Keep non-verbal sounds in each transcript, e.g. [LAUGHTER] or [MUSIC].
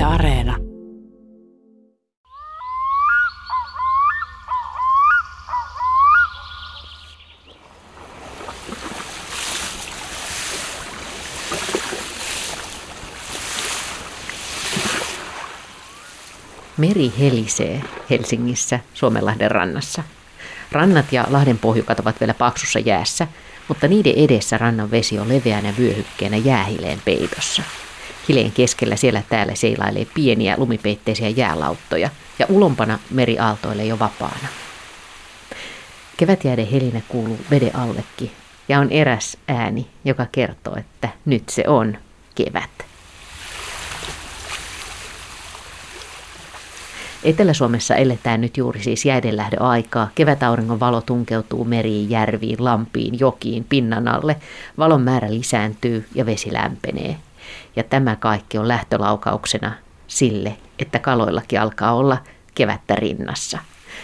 Yle Areena. Meri helisee Helsingissä Suomenlahden rannassa. Rannat ja Lahden pohjukat ovat vielä paksussa jäässä, mutta niiden edessä rannan vesi on leveänä vyöhykkeenä jäähileen peitossa. Hileen keskellä siellä täällä seilailee pieniä lumipeitteisiä jäälauttoja ja ulompana meri aaltoilee jo vapaana. Kevätjäiden helinä kuuluu veden allekin ja on eräs ääni, joka kertoo, että nyt se on kevät. Etelä-Suomessa eletään nyt juuri siis jäidenlähdön aikaa. Kevätauringon valo tunkeutuu meriin, järviin, lampiin, jokiin, pinnan alle. Valon määrä lisääntyy ja vesi lämpenee. Ja tämä kaikki on lähtölaukauksena sille, että kaloillakin alkaa olla kevättä rinnassa.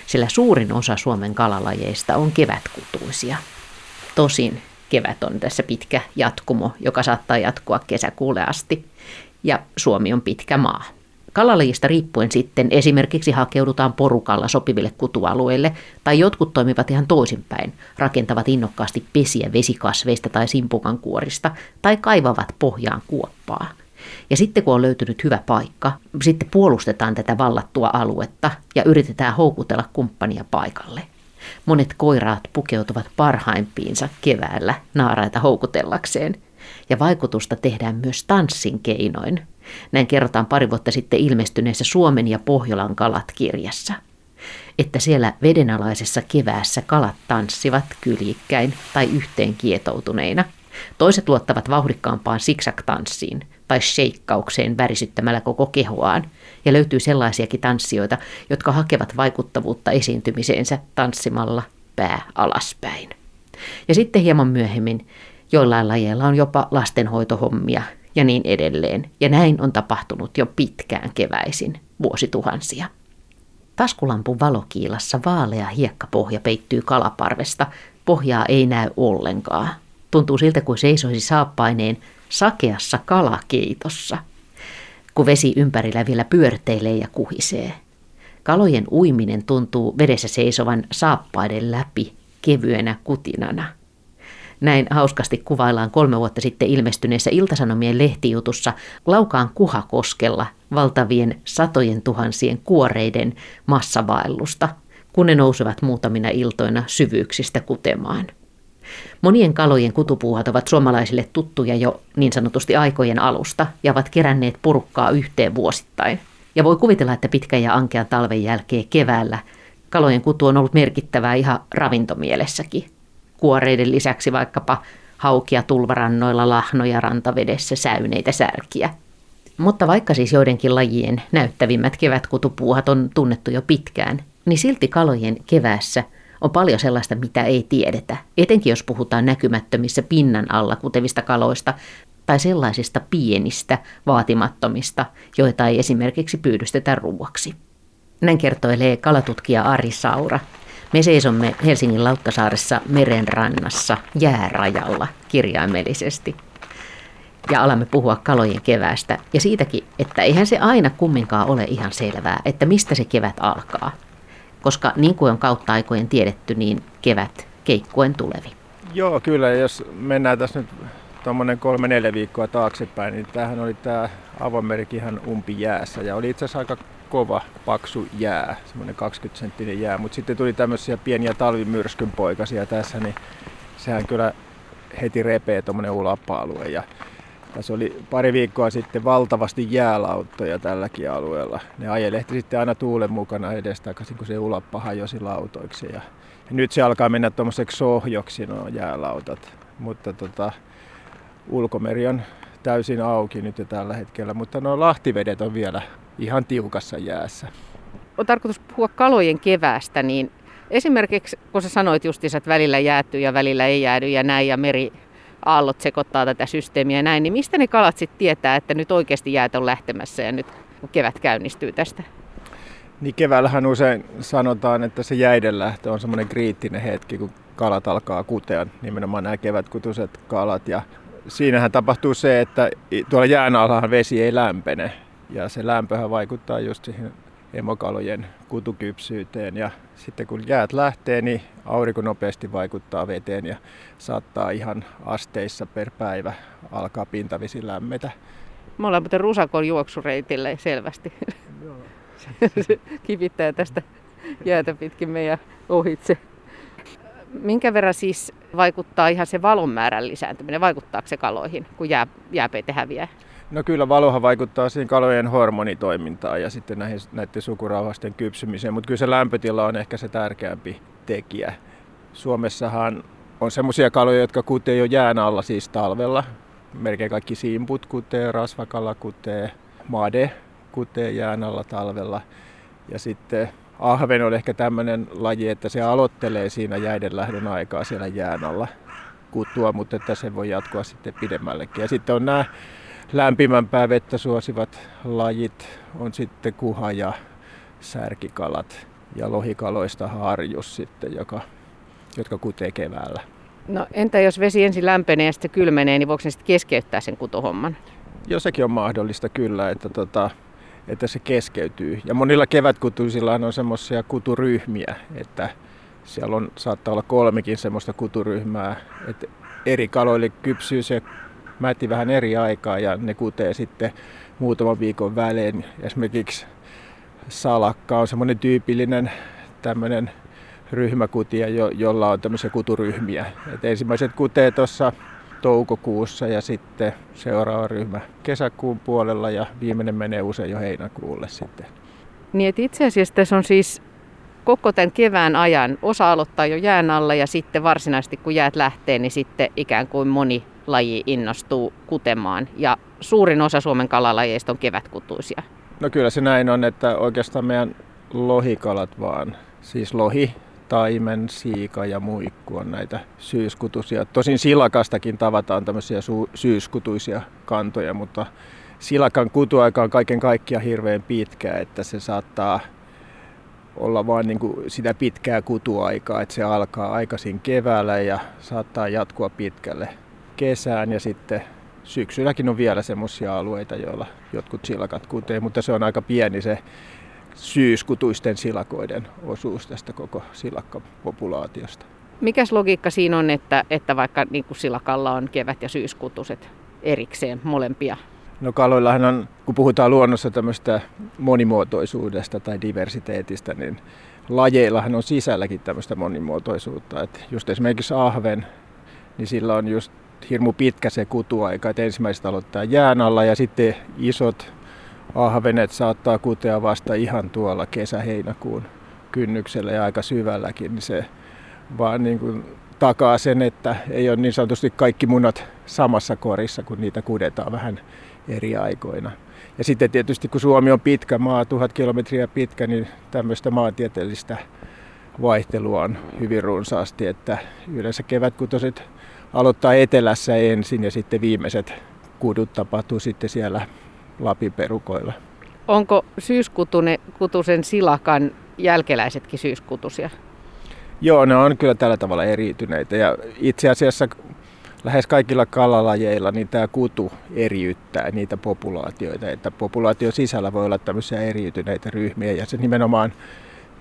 Sillä suurin osa Suomen kalalajeista on kevätkutuisia. Tosin kevät on tässä pitkä jatkumo, joka saattaa jatkua kesäkuulle asti. Ja Suomi on pitkä maa. Kalalajista riippuen sitten esimerkiksi hakeudutaan porukalla sopiville kutualueille, tai jotkut toimivat ihan toisinpäin, rakentavat innokkaasti pesiä vesikasveista tai simpukan kuorista, tai kaivavat pohjaan kuoppaa. Ja sitten kun on löytynyt hyvä paikka, sitten puolustetaan tätä vallattua aluetta ja yritetään houkutella kumppania paikalle. Monet koiraat pukeutuvat parhaimpiinsa keväällä naaraita houkutellakseen, ja vaikutusta tehdään myös tanssin keinoin, näin kerrotaan pari vuotta sitten ilmestyneessä Suomen ja Pohjolan kalat kirjassa. Että siellä vedenalaisessa keväässä kalat tanssivat kyljikkäin tai yhteen kietoutuneina. Toiset luottavat vauhdikkaampaan siksak-tanssiin tai sheikkaukseen värisyttämällä koko kehoaan. Ja löytyy sellaisiakin tanssijoita, jotka hakevat vaikuttavuutta esiintymiseensä tanssimalla pää alaspäin. Ja sitten hieman myöhemmin joillain lajeilla on jopa lastenhoitohommia ja niin edelleen. Ja näin on tapahtunut jo pitkään keväisin, vuosituhansia. Taskulampun valokiilassa vaalea hiekkapohja peittyy kalaparvesta. Pohjaa ei näy ollenkaan. Tuntuu siltä, kuin seisoisi saappaineen sakeassa kalakeitossa, kun vesi ympärillä vielä pyörteilee ja kuhisee. Kalojen uiminen tuntuu vedessä seisovan saappaiden läpi kevyenä kutinana – näin hauskasti kuvaillaan kolme vuotta sitten ilmestyneessä Iltasanomien lehtijutussa Laukaan Kuhakoskella valtavien satojen tuhansien kuoreiden massavaellusta, kun ne nousevat muutamina iltoina syvyyksistä kutemaan. Monien kalojen kutupuuhat ovat suomalaisille tuttuja jo niin sanotusti aikojen alusta ja ovat keränneet porukkaa yhteen vuosittain. Ja voi kuvitella, että pitkän ja ankean talven jälkeen keväällä kalojen kutu on ollut merkittävää ihan ravintomielessäkin kuoreiden lisäksi vaikkapa haukia tulvarannoilla, lahnoja rantavedessä, säyneitä särkiä. Mutta vaikka siis joidenkin lajien näyttävimmät kevätkutupuuhat on tunnettu jo pitkään, niin silti kalojen keväässä on paljon sellaista, mitä ei tiedetä, etenkin jos puhutaan näkymättömissä pinnan alla kutevista kaloista tai sellaisista pienistä, vaatimattomista, joita ei esimerkiksi pyydystetä ruuaksi. Näin kertoilee kalatutkija Ari Saura, me seisomme Helsingin Lauttasaaressa merenrannassa jäärajalla kirjaimellisesti. Ja alamme puhua kalojen keväästä ja siitäkin, että eihän se aina kumminkaan ole ihan selvää, että mistä se kevät alkaa. Koska niin kuin on kautta aikojen tiedetty, niin kevät keikkuen tulevi. Joo, kyllä. Jos mennään tässä nyt tuommoinen kolme-neljä viikkoa taaksepäin, niin tämähän oli tämä avomerikin ihan umpi jäässä. Ja oli itse asiassa aika kova, paksu jää, semmoinen 20 senttinen jää. Mutta sitten tuli tämmöisiä pieniä talvimyrskyn poikasia tässä, niin sehän kyllä heti repee tuommoinen ulappa-alue. Ja tässä oli pari viikkoa sitten valtavasti jäälauttoja tälläkin alueella. Ne ajelehti sitten aina tuulen mukana edestakaisin, kun se ulappa hajosi lautoiksi. Ja, ja nyt se alkaa mennä tuommoiseksi sohjoksi nuo jäälautat. Mutta tota, ulkomeri on täysin auki nyt jo tällä hetkellä, mutta nuo lahtivedet on vielä ihan tiukassa jäässä. On tarkoitus puhua kalojen keväästä, niin esimerkiksi kun sä sanoit justiinsa, että välillä jäätyy ja välillä ei jäädy ja näin ja meri aallot sekoittaa tätä systeemiä ja näin, niin mistä ne kalat sitten tietää, että nyt oikeasti jäät on lähtemässä ja nyt kevät käynnistyy tästä? Niin keväällähän usein sanotaan, että se jäiden lähtö on semmoinen kriittinen hetki, kun kalat alkaa kutea, nimenomaan nämä kevätkutuiset kalat. Ja siinähän tapahtuu se, että tuolla jään alahan vesi ei lämpene. Ja se lämpöhän vaikuttaa just siihen emokalojen kutukypsyyteen. Ja sitten kun jäät lähtee, niin aurinko nopeasti vaikuttaa veteen ja saattaa ihan asteissa per päivä alkaa pintavesi lämmetä. Me ollaan muuten Rusakon juoksureitille selvästi. Se [LAUGHS] kivittää tästä jäätä pitkin meidän ohitse. Minkä verran siis vaikuttaa ihan se valon määrän lisääntyminen? Vaikuttaako se kaloihin, kun jää, jääpeite häviää? No kyllä valohan vaikuttaa siihen kalojen hormonitoimintaan ja sitten näihin, näiden sukurauhasten kypsymiseen, mutta kyllä se lämpötila on ehkä se tärkeämpi tekijä. Suomessahan on semmoisia kaloja, jotka kutee jo jään alla siis talvella. Melkein kaikki siimput kutee, rasvakala kutee, made kutee jään alla talvella. Ja sitten ahven on ehkä tämmöinen laji, että se aloittelee siinä jäiden lähdön aikaa siellä jään alla kutua, mutta että se voi jatkua sitten pidemmällekin. Ja sitten on nämä lämpimämpää vettä suosivat lajit, on sitten kuha ja särkikalat ja lohikaloista harjus sitten, joka, jotka kutee keväällä. No entä jos vesi ensin lämpenee ja sitten kylmenee, niin voiko se sitten keskeyttää sen kutohomman? Joo, sekin on mahdollista kyllä, että tota, että se keskeytyy. Ja monilla kevätkutuisilla on semmoisia kuturyhmiä, että siellä on, saattaa olla kolmekin semmoista kuturyhmää, että eri kaloille kypsyy se mäti vähän eri aikaa ja ne kutee sitten muutaman viikon välein. Esimerkiksi salakka on semmoinen tyypillinen tämmöinen ryhmäkutia, jo, jolla on tämmöisiä kuturyhmiä. Et ensimmäiset kutee tuossa toukokuussa ja sitten seuraava ryhmä kesäkuun puolella ja viimeinen menee usein jo heinäkuulle sitten. Niin että itse asiassa tässä on siis koko tämän kevään ajan osa aloittaa jo jään alla ja sitten varsinaisesti kun jäät lähtee, niin sitten ikään kuin moni laji innostuu kutemaan. Ja suurin osa Suomen kalalajeista on kevätkutuisia. No kyllä se näin on, että oikeastaan meidän lohikalat vaan, siis lohi, taimen, siika ja muikku on näitä syyskutuisia. Tosin silakastakin tavataan tämmöisiä su- syyskutuisia kantoja, mutta silakan kutuaika on kaiken kaikkiaan hirveän pitkä, että se saattaa olla vain niin sitä pitkää kutuaikaa, että se alkaa aikaisin keväällä ja saattaa jatkua pitkälle kesään ja sitten syksylläkin on vielä semmoisia alueita, joilla jotkut silakat kutee, mutta se on aika pieni se syyskutuisten silakoiden osuus tästä koko silakkapopulaatiosta. Mikäs logiikka siinä on, että, että vaikka niin kuin silakalla on kevät- ja syyskutuset erikseen molempia? No kaloillahan on, kun puhutaan luonnossa tämmöistä monimuotoisuudesta tai diversiteetistä, niin lajeillahan on sisälläkin tämmöistä monimuotoisuutta. Että just esimerkiksi ahven, niin sillä on just hirmu pitkä se kutuaika, että ensimmäiset aloittaa jään alla ja sitten isot ahvenet saattaa kutea vasta ihan tuolla kesä-heinäkuun kynnyksellä ja aika syvälläkin, niin se vaan niin kuin takaa sen, että ei ole niin sanotusti kaikki munat samassa korissa, kun niitä kudetaan vähän eri aikoina. Ja sitten tietysti kun Suomi on pitkä maa, tuhat kilometriä pitkä, niin tämmöistä maantieteellistä vaihtelua on hyvin runsaasti, että yleensä kevätkutoset aloittaa etelässä ensin ja sitten viimeiset kudut tapahtuu sitten siellä Lapin perukoilla. Onko syyskutusen silakan jälkeläisetkin syyskutusia? Joo, ne on kyllä tällä tavalla eriytyneitä ja itse asiassa lähes kaikilla kalalajeilla niin tämä kutu eriyttää niitä populaatioita, että populaation sisällä voi olla tämmöisiä eriytyneitä ryhmiä ja se nimenomaan,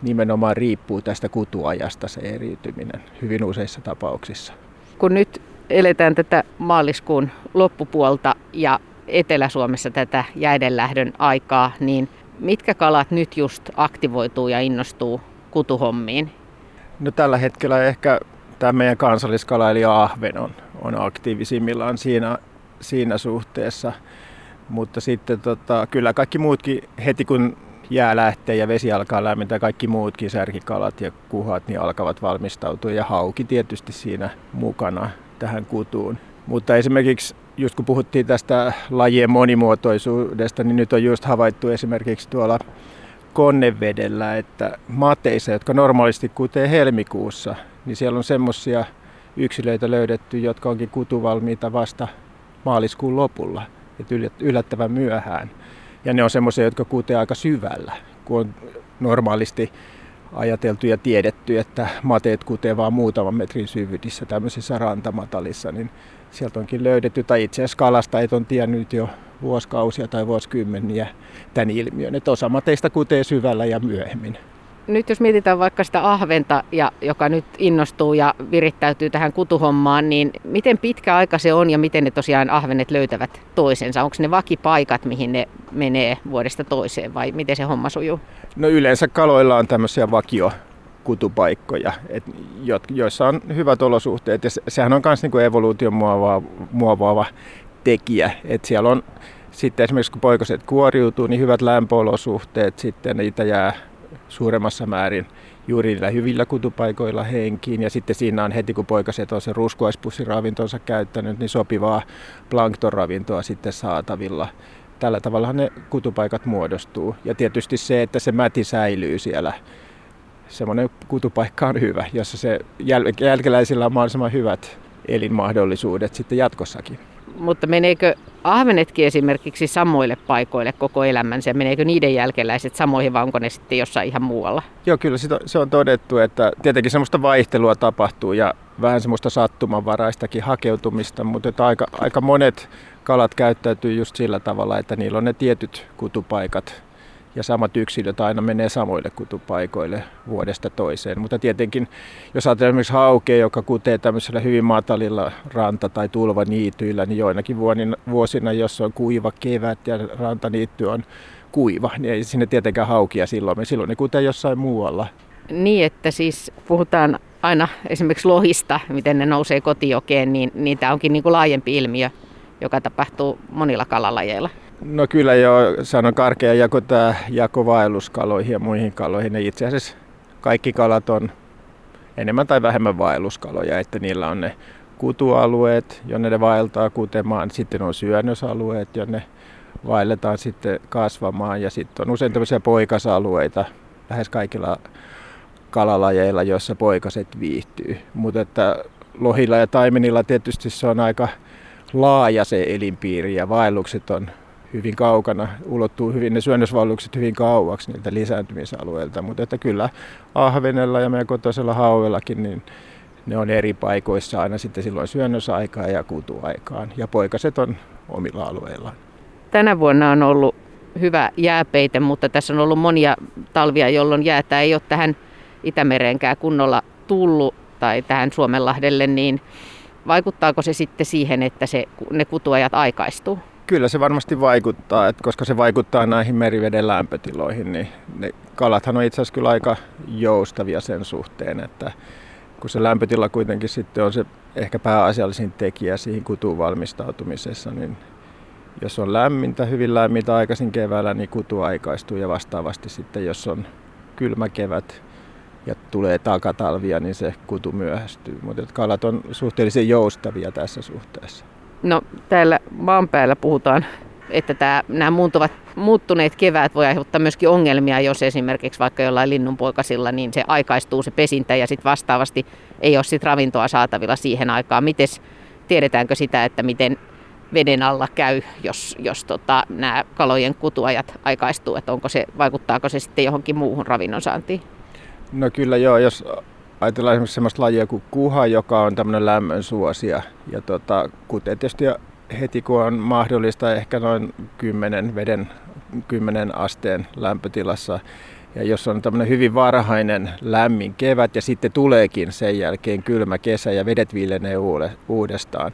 nimenomaan riippuu tästä kutuajasta se eriytyminen hyvin useissa tapauksissa. Kun nyt eletään tätä maaliskuun loppupuolta ja Etelä-Suomessa tätä jäidenlähdön aikaa, niin mitkä kalat nyt just aktivoituu ja innostuu kutuhommiin? No tällä hetkellä ehkä tämä meidän kansalliskala eli ahven on, on aktiivisimmillaan siinä, siinä suhteessa. Mutta sitten tota, kyllä kaikki muutkin heti kun jää lähtee ja vesi alkaa lämmentää, kaikki muutkin särkikalat ja kuhat niin alkavat valmistautua ja hauki tietysti siinä mukana tähän kutuun. Mutta esimerkiksi just kun puhuttiin tästä lajien monimuotoisuudesta, niin nyt on just havaittu esimerkiksi tuolla konnevedellä, että mateissa, jotka normaalisti kutee helmikuussa, niin siellä on semmoisia yksilöitä löydetty, jotka onkin kutuvalmiita vasta maaliskuun lopulla, että yllättävän myöhään. Ja ne on semmoisia, jotka kutee aika syvällä, kun on normaalisti ajateltu ja tiedetty, että mateet kutee vaan muutaman metrin syvyydessä tämmöisissä rantamatalissa, niin sieltä onkin löydetty, tai itse asiassa kalastajat on tiennyt jo vuosikausia tai vuosikymmeniä tämän ilmiön, että osa mateista kutee syvällä ja myöhemmin nyt jos mietitään vaikka sitä ahventa, ja, joka nyt innostuu ja virittäytyy tähän kutuhommaan, niin miten pitkä aika se on ja miten ne tosiaan ahvenet löytävät toisensa? Onko ne vakipaikat, mihin ne menee vuodesta toiseen vai miten se homma sujuu? No yleensä kaloilla on tämmöisiä vakio kutupaikkoja, et, joissa on hyvät olosuhteet. Ja sehän on myös niinku evoluution muovaava, muovaava tekijä. Et siellä on sitten esimerkiksi kun poikaset kuoriutuu, niin hyvät lämpöolosuhteet, sitten niitä jää suuremmassa määrin juuri niillä hyvillä kutupaikoilla henkiin. Ja sitten siinä on heti, kun poikaset on se ruskuaispussiravintonsa käyttänyt, niin sopivaa planktonravintoa sitten saatavilla. Tällä tavalla ne kutupaikat muodostuu. Ja tietysti se, että se mäti säilyy siellä. Semmoinen kutupaikka on hyvä, jossa se jäl- jälkeläisillä on mahdollisimman hyvät elinmahdollisuudet sitten jatkossakin. Mutta meneekö ahvenetkin esimerkiksi samoille paikoille koko elämänsä? Meneekö niiden jälkeläiset samoihin vai onko ne sitten jossain ihan muualla? Joo, kyllä se on todettu, että tietenkin semmoista vaihtelua tapahtuu ja vähän semmoista sattumanvaraistakin hakeutumista, mutta että aika, aika monet kalat käyttäytyy just sillä tavalla, että niillä on ne tietyt kutupaikat ja samat yksilöt aina menee samoille kutupaikoille vuodesta toiseen. Mutta tietenkin, jos ajatellaan esimerkiksi haukea, joka kutee tämmöisellä hyvin matalilla ranta- tai tulvaniityillä, niin joinakin vuosina, jos on kuiva kevät ja rantaniitty on kuiva, niin ei sinne tietenkään haukia silloin. Silloin ne kutee jossain muualla. Niin, että siis puhutaan aina esimerkiksi lohista, miten ne nousee kotijokeen, niin, niin tämä onkin niin kuin laajempi ilmiö, joka tapahtuu monilla kalalajeilla. No kyllä jo, se on karkea jako tämä jako vaelluskaloihin ja muihin kaloihin. Ja itse asiassa kaikki kalat on enemmän tai vähemmän vaelluskaloja, että niillä on ne kutualueet, jonne ne vaeltaa kutemaan. Sitten on syönnösalueet, jonne vaelletaan sitten kasvamaan. Ja sitten on usein tämmöisiä poikasalueita lähes kaikilla kalalajeilla, joissa poikaset viihtyy. Mutta että lohilla ja taimenilla tietysti se on aika laaja se elinpiiri ja vaellukset on hyvin kaukana, ulottuu hyvin ne syönnösvallukset hyvin kauaksi niiltä lisääntymisalueilta, mutta että kyllä ahvenella ja meidän kotoisella hauellakin, niin ne on eri paikoissa aina sitten silloin syönnösaikaan ja kutuaikaan ja poikaset on omilla alueillaan. Tänä vuonna on ollut hyvä jääpeite, mutta tässä on ollut monia talvia, jolloin jäätä ei ole tähän Itämereenkään kunnolla tullut tai tähän Suomenlahdelle, niin vaikuttaako se sitten siihen, että se, ne kutuajat aikaistuu? Kyllä se varmasti vaikuttaa, että koska se vaikuttaa näihin meriveden lämpötiloihin, niin ne kalathan on itse asiassa kyllä aika joustavia sen suhteen, että kun se lämpötila kuitenkin sitten on se ehkä pääasiallisin tekijä siihen kutuun valmistautumisessa, niin jos on lämmintä, hyvin lämmintä aikaisin keväällä, niin kutu aikaistuu ja vastaavasti sitten jos on kylmä kevät ja tulee takatalvia, niin se kutu myöhästyy. Mutta kalat on suhteellisen joustavia tässä suhteessa. No täällä maan päällä puhutaan, että tämä, nämä muuntuvat, muuttuneet keväät voi aiheuttaa myöskin ongelmia, jos esimerkiksi vaikka jollain linnunpoikasilla, niin se aikaistuu se pesintä ja sitten vastaavasti ei ole sit ravintoa saatavilla siihen aikaan. Mites, tiedetäänkö sitä, että miten veden alla käy, jos, jos tota, nämä kalojen kutuajat aikaistuu, että onko se, vaikuttaako se sitten johonkin muuhun ravinnon saantiin? No kyllä joo, jos ajatellaan esimerkiksi sellaista lajia kuin kuha, joka on tämmöinen lämmön suosia. Ja tota, kuten tietysti heti kun on mahdollista ehkä noin 10 veden 10 asteen lämpötilassa. Ja jos on tämmöinen hyvin varhainen lämmin kevät ja sitten tuleekin sen jälkeen kylmä kesä ja vedet viilenee uudestaan,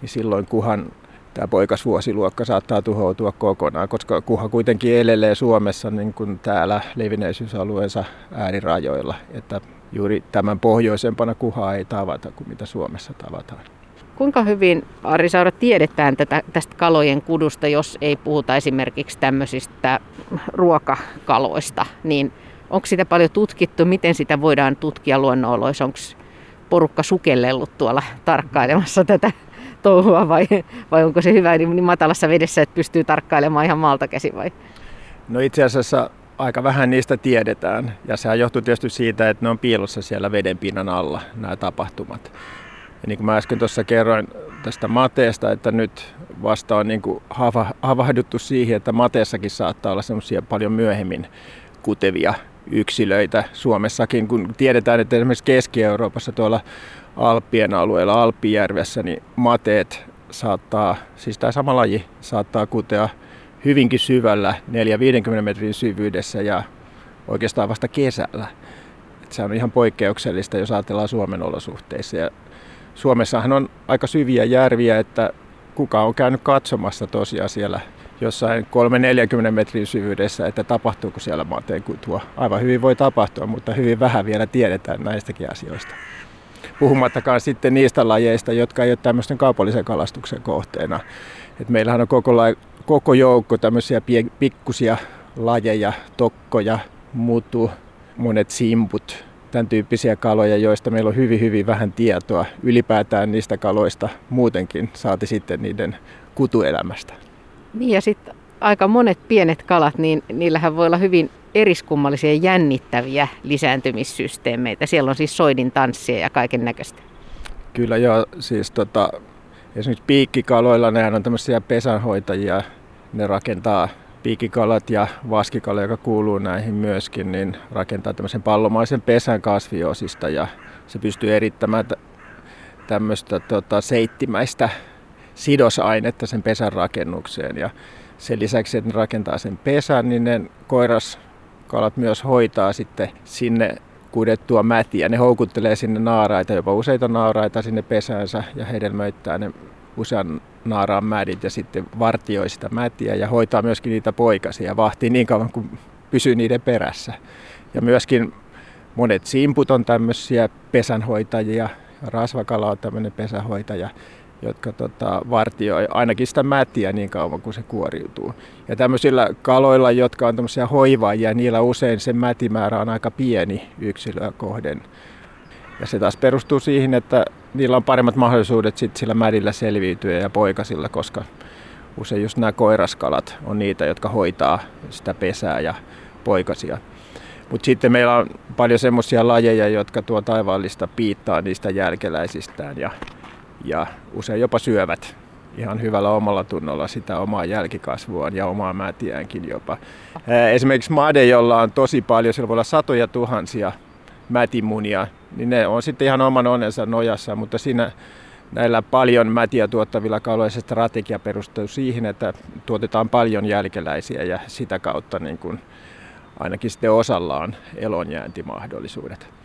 niin silloin kuhan tämä poikasvuosiluokka saattaa tuhoutua kokonaan, koska kuha kuitenkin elelee Suomessa niin kuin täällä levinneisyysalueensa äärirajoilla. Että juuri tämän pohjoisempana kuhaa ei tavata kuin mitä Suomessa tavataan. Kuinka hyvin, Ari Saura, tiedetään tätä, tästä kalojen kudusta, jos ei puhuta esimerkiksi tämmöisistä ruokakaloista, niin onko sitä paljon tutkittu, miten sitä voidaan tutkia luonnonoloissa, onko porukka sukellellut tuolla tarkkailemassa tätä touhua vai, vai onko se hyvä niin matalassa vedessä, että pystyy tarkkailemaan ihan maalta käsin vai? No itse asiassa aika vähän niistä tiedetään. Ja sehän johtuu tietysti siitä, että ne on piilossa siellä vedenpinnan alla, nämä tapahtumat. Ja niin kuin mä äsken tuossa kerroin tästä mateesta, että nyt vasta on niin kuin hava, havahduttu siihen, että mateessakin saattaa olla semmoisia paljon myöhemmin kutevia yksilöitä Suomessakin, kun tiedetään, että esimerkiksi Keski-Euroopassa tuolla Alppien alueella, Alppijärvessä, niin mateet saattaa, siis tämä sama laji saattaa kutea hyvinkin syvällä, 4-50 metrin syvyydessä ja oikeastaan vasta kesällä. Et se on ihan poikkeuksellista, jos ajatellaan Suomen olosuhteissa. Ja Suomessahan on aika syviä järviä, että kuka on käynyt katsomassa tosiaan siellä jossain 3-40 metrin syvyydessä, että tapahtuuko siellä mateen kutua. Aivan hyvin voi tapahtua, mutta hyvin vähän vielä tiedetään näistäkin asioista. Puhumattakaan sitten niistä lajeista, jotka ei ole tämmöisten kaupallisen kalastuksen kohteena. Et meillähän on koko, koko joukko tämmöisiä pikkusia lajeja, tokkoja, mutu, monet simput, tämän tyyppisiä kaloja, joista meillä on hyvin, hyvin vähän tietoa ylipäätään niistä kaloista muutenkin, saati sitten niiden kutuelämästä. Niin ja sitten aika monet pienet kalat, niin niillähän voi olla hyvin eriskummallisia jännittäviä lisääntymissysteemeitä. Siellä on siis soidin tanssia ja kaiken näköistä. Kyllä joo, siis tota, esimerkiksi piikkikaloilla ne on tämmöisiä pesänhoitajia. Ne rakentaa piikikalat ja vaskikala, joka kuuluu näihin myöskin, niin rakentaa tämmöisen pallomaisen pesän kasviosista ja se pystyy erittämään tämmöistä tota, seittimäistä sidosainetta sen pesän rakennukseen. Ja sen lisäksi, että ne rakentaa sen pesän, niin ne koiraskalat myös hoitaa sitten sinne kudettua mätiä. Ne houkuttelee sinne naaraita, jopa useita naaraita sinne pesäänsä ja hedelmöittää ne usean naaraan mädit ja sitten vartioi sitä mätiä ja hoitaa myöskin niitä poikasia ja vahtii niin kauan kuin pysyy niiden perässä. Ja myöskin monet simput on tämmöisiä pesänhoitajia, rasvakala on tämmöinen pesänhoitaja jotka tota, vartioi ainakin sitä mätiä niin kauan kuin se kuoriutuu. Ja tämmöisillä kaloilla, jotka on tämmöisiä hoivaajia, niillä usein se mätimäärä on aika pieni yksilöä kohden. Ja se taas perustuu siihen, että niillä on paremmat mahdollisuudet sit sillä mädillä selviytyä ja poikasilla, koska usein just nämä koiraskalat on niitä, jotka hoitaa sitä pesää ja poikasia. Mutta sitten meillä on paljon semmoisia lajeja, jotka tuo taivaallista piittaa niistä jälkeläisistään ja ja usein jopa syövät ihan hyvällä omalla tunnolla sitä omaa jälkikasvuaan ja omaa mätiäänkin jopa. Esimerkiksi made, jolla on tosi paljon, sillä voi olla satoja tuhansia mätimunia, niin ne on sitten ihan oman onnensa nojassa, mutta siinä näillä paljon mätiä tuottavilla kaloilla se strategia perustuu siihen, että tuotetaan paljon jälkeläisiä ja sitä kautta niin kuin ainakin sitten osalla on elonjääntimahdollisuudet.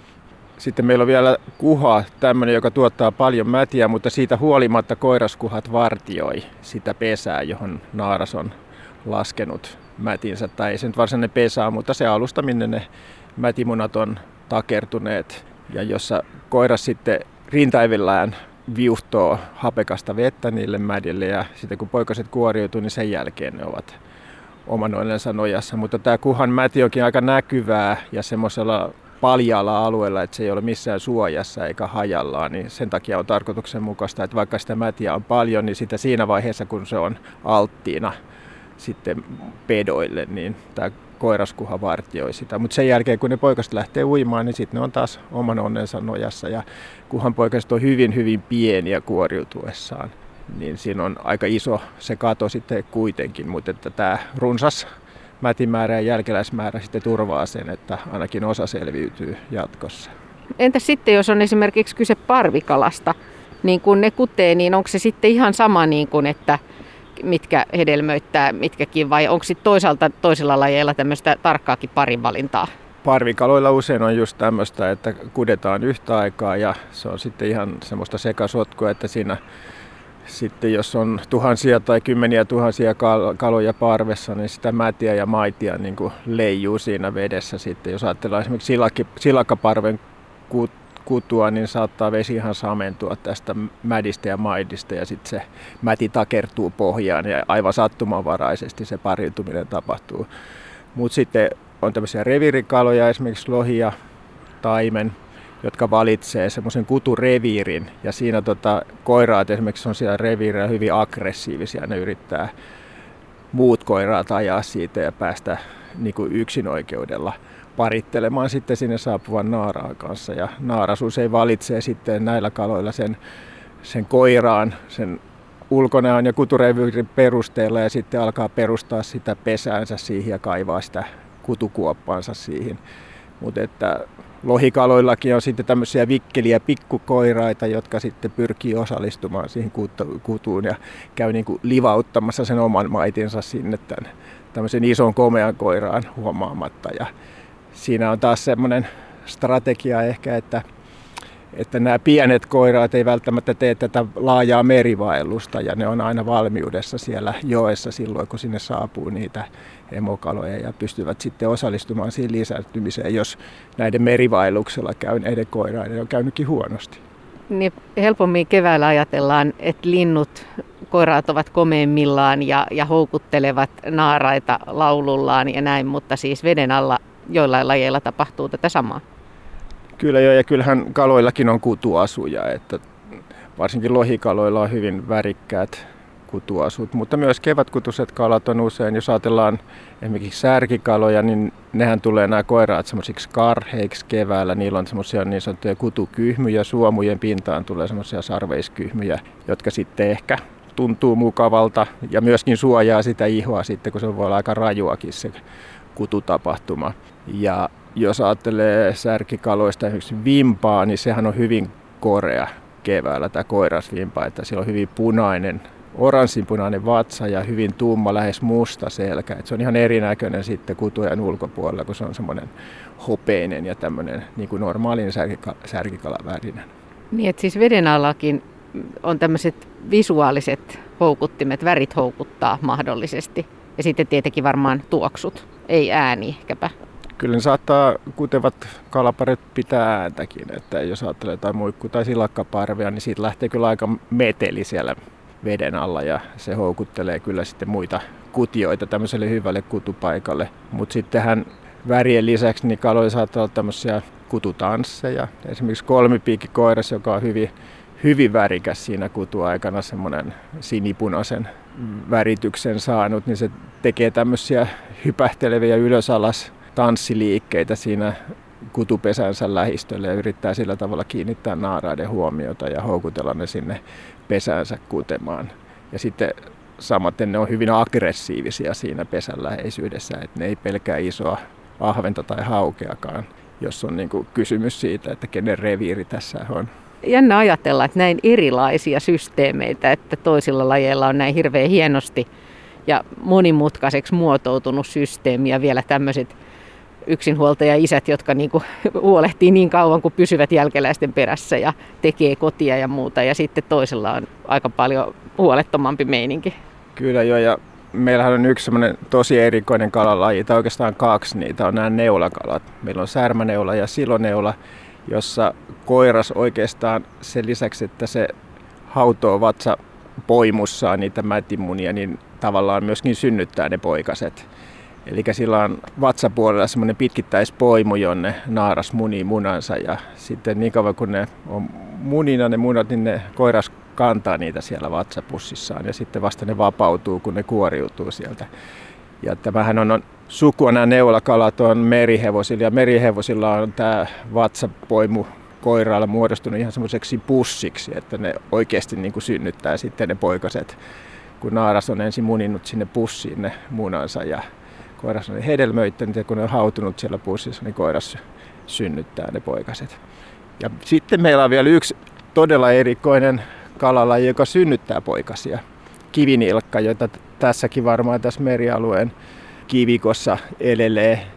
Sitten meillä on vielä kuha, tämmöinen, joka tuottaa paljon mätiä, mutta siitä huolimatta koiraskuhat vartioi sitä pesää, johon naaras on laskenut mätinsä. Tai ei se nyt varsinainen pesää, mutta se alusta, minne ne mätimunat on takertuneet. Ja jossa koiras sitten rintaivillään viuhtoo hapekasta vettä niille mädille ja sitten kun poikaset kuoriutuu, niin sen jälkeen ne ovat oman nojassa. Mutta tämä kuhan mäti onkin aika näkyvää ja semmoisella paljalla alueella, että se ei ole missään suojassa eikä hajallaan, niin sen takia on tarkoituksenmukaista, että vaikka sitä mätiä on paljon, niin sitä siinä vaiheessa, kun se on alttiina sitten pedoille, niin tämä koiraskuha vartioi sitä. Mutta sen jälkeen, kun ne poikaset lähtee uimaan, niin sitten ne on taas oman onnensa nojassa. Ja kuhan poikaset on hyvin, hyvin pieniä kuoriutuessaan, niin siinä on aika iso se kato sitten kuitenkin. Mutta että tämä runsas mätimäärä ja jälkeläismäärä sitten turvaa sen, että ainakin osa selviytyy jatkossa. Entä sitten, jos on esimerkiksi kyse parvikalasta, niin kun ne kutee, niin onko se sitten ihan sama, niin kuin, että mitkä hedelmöittää mitkäkin, vai onko sitten toisaalta toisilla lajeilla tämmöistä tarkkaakin parinvalintaa? Parvikaloilla usein on just tämmöistä, että kudetaan yhtä aikaa ja se on sitten ihan semmoista sekasotkua, että siinä sitten jos on tuhansia tai kymmeniä tuhansia kaloja parvessa, niin sitä mätiä ja maitia niin kuin leijuu siinä vedessä sitten. Jos ajatellaan esimerkiksi silakkaparven kutua, niin saattaa vesi ihan samentua tästä mädistä ja maidista ja sitten se mäti takertuu pohjaan ja aivan sattumanvaraisesti se pariutuminen tapahtuu. Mutta sitten on tämmöisiä revirikaloja, esimerkiksi lohia, taimen, jotka valitsee semmoisen kutureviirin. Ja siinä tota, koiraat esimerkiksi on siellä reviirillä hyvin aggressiivisia. Ne yrittää muut koiraat ajaa siitä ja päästä niin kuin yksinoikeudella parittelemaan sitten sinne saapuvan naaraan kanssa. Ja naaras usein valitsee sitten näillä kaloilla sen, sen koiraan, sen ulkonäön ja kutureviirin perusteella ja sitten alkaa perustaa sitä pesäänsä siihen ja kaivaa sitä kutukuoppaansa siihen. Mutta että lohikaloillakin on sitten tämmöisiä vikkeliä pikkukoiraita, jotka sitten pyrkii osallistumaan siihen kutuun ja käy niin kuin livauttamassa sen oman maitinsa sinne tämän tämmöisen ison komean koiraan huomaamatta. Ja siinä on taas semmoinen strategia ehkä, että että nämä pienet koiraat ei välttämättä tee tätä laajaa merivaellusta ja ne on aina valmiudessa siellä joessa silloin, kun sinne saapuu niitä emokaloja ja pystyvät sitten osallistumaan siihen lisääntymiseen, jos näiden merivaelluksella käyneiden koiraiden on käynytkin huonosti. Niin helpommin keväällä ajatellaan, että linnut, koiraat ovat komeimmillaan ja, ja houkuttelevat naaraita laulullaan ja näin, mutta siis veden alla joillain lajeilla tapahtuu tätä samaa. Kyllä joo, ja kyllähän kaloillakin on kutuasuja, että varsinkin lohikaloilla on hyvin värikkäät kutuasut, mutta myös kevätkutuset kalat on usein, jos ajatellaan esimerkiksi särkikaloja, niin nehän tulee nämä koiraat semmoisiksi karheiksi keväällä. Niillä on semmoisia niin sanottuja kutukyhmyjä, suomujen pintaan tulee semmoisia sarveiskyhmyjä, jotka sitten ehkä tuntuu mukavalta ja myöskin suojaa sitä ihoa sitten, kun se voi olla aika rajuakin se kututapahtuma. Ja jos ajattelee särkikaloista esimerkiksi vimpaa, niin sehän on hyvin korea keväällä tämä koirasvimpa, että sillä on hyvin punainen, oranssinpunainen vatsa ja hyvin tumma, lähes musta selkä. Et se on ihan erinäköinen sitten kutujen ulkopuolella, kun se on semmoinen hopeinen ja tämmöinen niin kuin normaalin särkikala, särkikalavärinen. Niin, että siis veden allakin on tämmöiset visuaaliset houkuttimet, värit houkuttaa mahdollisesti. Ja sitten tietenkin varmaan tuoksut, ei ääni ehkäpä kyllä ne saattaa kutevat kalaparit pitää ääntäkin, että jos ajattelee jotain muikku- tai silakkaparvia, niin siitä lähtee kyllä aika meteli siellä veden alla ja se houkuttelee kyllä sitten muita kutioita tämmöiselle hyvälle kutupaikalle. Mutta sittenhän värien lisäksi niin kaloilla saattaa olla tämmöisiä kututansseja. Esimerkiksi kolmipiikkikoiras, joka on hyvin, hyvin värikäs siinä kutuaikana, semmoinen sinipunaisen värityksen saanut, niin se tekee tämmöisiä hypähteleviä ylös-alas tanssiliikkeitä siinä kutupesänsä lähistölle ja yrittää sillä tavalla kiinnittää naaraiden huomiota ja houkutella ne sinne pesäänsä kutemaan. Ja sitten samaten ne on hyvin aggressiivisia siinä pesän läheisyydessä, että ne ei pelkää isoa ahventa tai haukeakaan, jos on niin kuin kysymys siitä, että kenen reviiri tässä on. Jännä ajatella, että näin erilaisia systeemeitä, että toisilla lajeilla on näin hirveän hienosti ja monimutkaiseksi muotoutunut systeemi ja vielä tämmöiset yksinhuoltaja-isät, jotka niin kuin [LAUGHS] huolehtii niin kauan kuin pysyvät jälkeläisten perässä ja tekee kotia ja muuta. Ja sitten toisella on aika paljon huolettomampi meininki. Kyllä joo, ja meillähän on yksi semmoinen tosi erikoinen kalalaji, tai oikeastaan kaksi niitä, on nämä neulakalat. Meillä on särmäneula ja siloneula, jossa koiras oikeastaan sen lisäksi, että se hautoo vatsa poimussaan niitä mätimunia, niin tavallaan myöskin synnyttää ne poikaset. Eli sillä on vatsapuolella semmoinen pitkittäispoimu, jonne naaras munii munansa ja sitten niin kauan kun ne on munina ne munat, niin ne koiras kantaa niitä siellä vatsapussissaan ja sitten vasta ne vapautuu, kun ne kuoriutuu sieltä. Ja tämähän on, on sukua nämä neulakalat on merihevosilla ja merihevosilla on tämä vatsapoimu koiraalla muodostunut ihan semmoiseksi pussiksi, että ne oikeasti niin kuin synnyttää sitten ne poikaset, kun naaras on ensin muninut sinne pussiin ne munansa ja koiras on hedelmöittänyt ja kun ne on hautunut siellä pussissa, niin koiras synnyttää ne poikaset. Ja sitten meillä on vielä yksi todella erikoinen kalalaji, joka synnyttää poikasia. Kivinilkka, jota tässäkin varmaan tässä merialueen kivikossa elelee.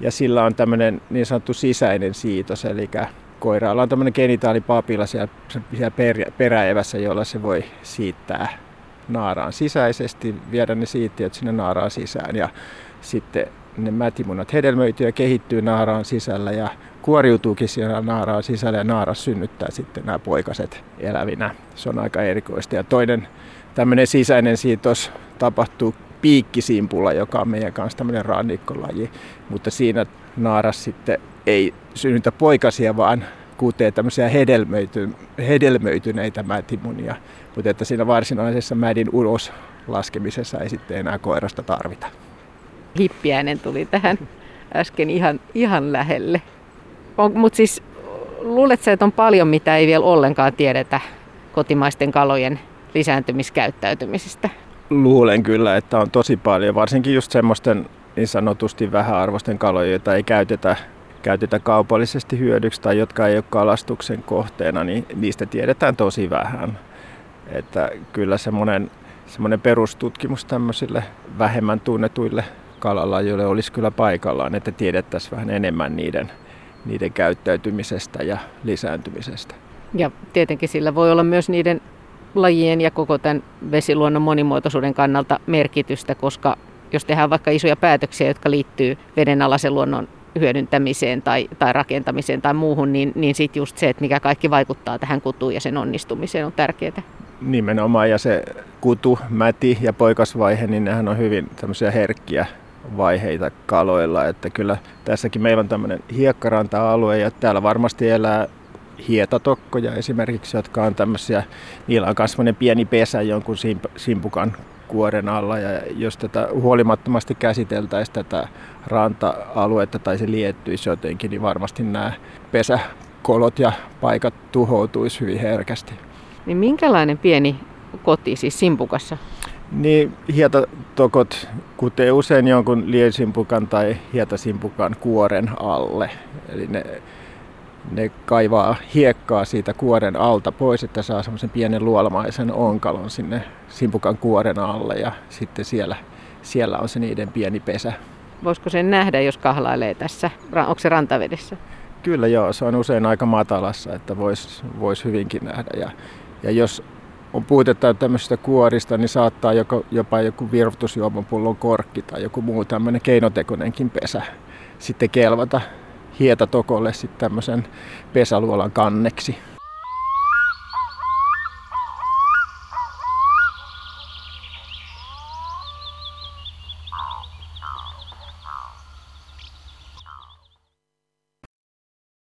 Ja sillä on tämmöinen niin sanottu sisäinen siitos, eli koiraalla on tämmöinen genitaalipapilla siellä, siellä peräevässä, jolla se voi siittää naaraan sisäisesti, viedä ne siittiöt sinne naaraan sisään. Ja sitten ne mätimunat hedelmöityy ja kehittyy naaraan sisällä ja kuoriutuukin siellä naaraan sisällä ja naaras synnyttää sitten nämä poikaset elävinä. Se on aika erikoista. Ja toinen tämmöinen sisäinen siitos tapahtuu piikkisimpulla, joka on meidän kanssa tämmöinen rannikkolaji, mutta siinä naaras sitten ei synnytä poikasia, vaan kutee tämmöisiä hedelmöity, hedelmöityneitä mätimunia, mutta että siinä varsinaisessa mädin ulos laskemisessa ei sitten enää koirasta tarvita hippiäinen tuli tähän äsken ihan, ihan lähelle. Mutta siis luuletko että on paljon, mitä ei vielä ollenkaan tiedetä kotimaisten kalojen lisääntymiskäyttäytymisestä? Luulen kyllä, että on tosi paljon, varsinkin just semmoisten niin sanotusti vähäarvoisten kalojen, joita ei käytetä, käytetä kaupallisesti hyödyksi tai jotka ei ole kalastuksen kohteena, niin niistä tiedetään tosi vähän. Että kyllä semmoinen, semmoinen perustutkimus tämmöisille vähemmän tunnetuille kalalajoille olisi kyllä paikallaan, että tiedettäisiin vähän enemmän niiden, niiden käyttäytymisestä ja lisääntymisestä. Ja tietenkin sillä voi olla myös niiden lajien ja koko tämän vesiluonnon monimuotoisuuden kannalta merkitystä, koska jos tehdään vaikka isoja päätöksiä, jotka liittyy vedenalaisen luonnon hyödyntämiseen tai, tai rakentamiseen tai muuhun, niin, niin sitten just se, että mikä kaikki vaikuttaa tähän kutuun ja sen onnistumiseen on tärkeää. Nimenomaan, ja se kutu, mäti ja poikasvaihe, niin nehän on hyvin tämmöisiä herkkiä vaiheita kaloilla, että kyllä tässäkin meillä on tämmöinen hiekkaranta-alue ja täällä varmasti elää hietatokkoja esimerkiksi, jotka on tämmöisiä, niillä on kasvainen pieni pesä jonkun simpukan kuoren alla ja jos tätä huolimattomasti käsiteltäisiin tätä ranta-aluetta tai se liettyisi jotenkin, niin varmasti nämä pesäkolot ja paikat tuhoutuisi hyvin herkästi. Niin minkälainen pieni koti siis simpukassa? Niin hietatokot kutee usein jonkun liensimpukan tai hietasimpukan kuoren alle. Eli ne ne kaivaa hiekkaa siitä kuoren alta pois, että saa semmoisen pienen luolamaisen onkalon sinne simpukan kuoren alle ja sitten siellä, siellä on se niiden pieni pesä. Voisiko sen nähdä, jos kahlailee tässä? Onko se rantavedessä? Kyllä joo, se on usein aika matalassa, että voisi vois hyvinkin nähdä. Ja, ja jos on puutetta tämmöisistä kuorista, niin saattaa joko, jopa joku virvoitusjuomapullon korkki tai joku muu tämmöinen keinotekoinenkin pesä sitten kelvata hietatokolle sitten tämmöisen pesäluolan kanneksi.